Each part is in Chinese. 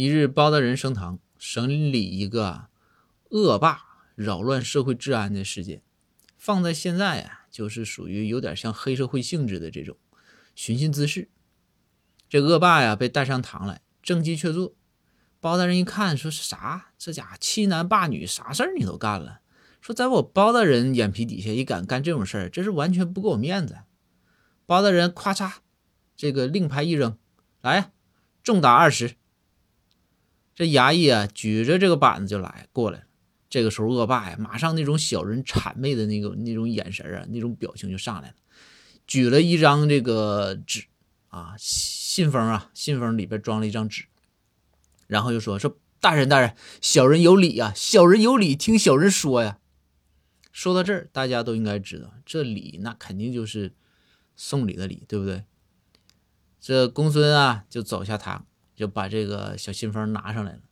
一日，包大人升堂审理一个恶霸扰乱社会治安的事件，放在现在啊，就是属于有点像黑社会性质的这种寻衅滋事。这恶霸呀，被带上堂来，证迹确凿。包大人一看，说是啥？这家伙欺男霸女，啥事儿你都干了？说在我包大人眼皮底下也敢干这种事儿，这是完全不给我面子。包大人咔嚓，这个令牌一扔，来呀，重打二十。这衙役啊，举着这个板子就来过来了。这个时候，恶霸呀，马上那种小人谄媚的那个那种眼神啊，那种表情就上来了，举了一张这个纸啊，信封啊，信封里边装了一张纸，然后就说说大人大人，小人有礼啊，小人有礼，听小人说呀。说到这儿，大家都应该知道，这礼那肯定就是送礼的礼，对不对？这公孙啊，就走下堂。就把这个小信封拿上来了，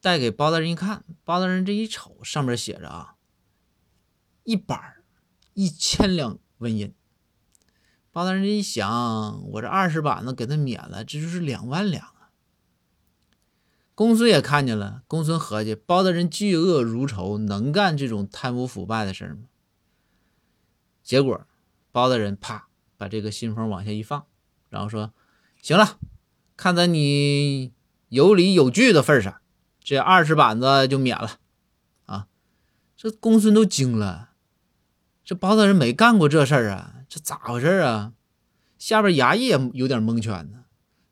带给包大人一看，包大人这一瞅，上面写着啊，一板一千两纹银。包大人一想，我这二十板子给他免了，这就是两万两啊。公孙也看见了，公孙合计，包大人嫉恶如仇，能干这种贪污腐败的事吗？结果，包大人啪把这个信封往下一放，然后说：“行了。”看在你有理有据的份上，这二十板子就免了啊！这公孙都惊了，这包大人没干过这事儿啊，这咋回事啊？下边衙役也有点蒙圈呢，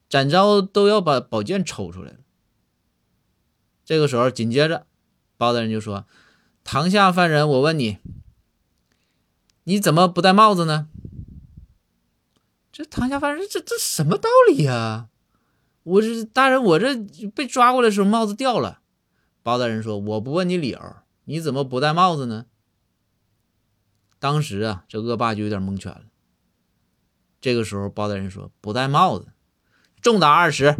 展昭都要把宝剑抽出来了。这个时候，紧接着包大人就说：“堂下犯人，我问你，你怎么不戴帽子呢？”这堂下犯人，这这什么道理呀？我这大人，我这被抓过来的时候帽子掉了。包大人说：“我不问你理由，你怎么不戴帽子呢？”当时啊，这恶霸就有点蒙圈了。这个时候，包大人说：“不戴帽子，重打二十。”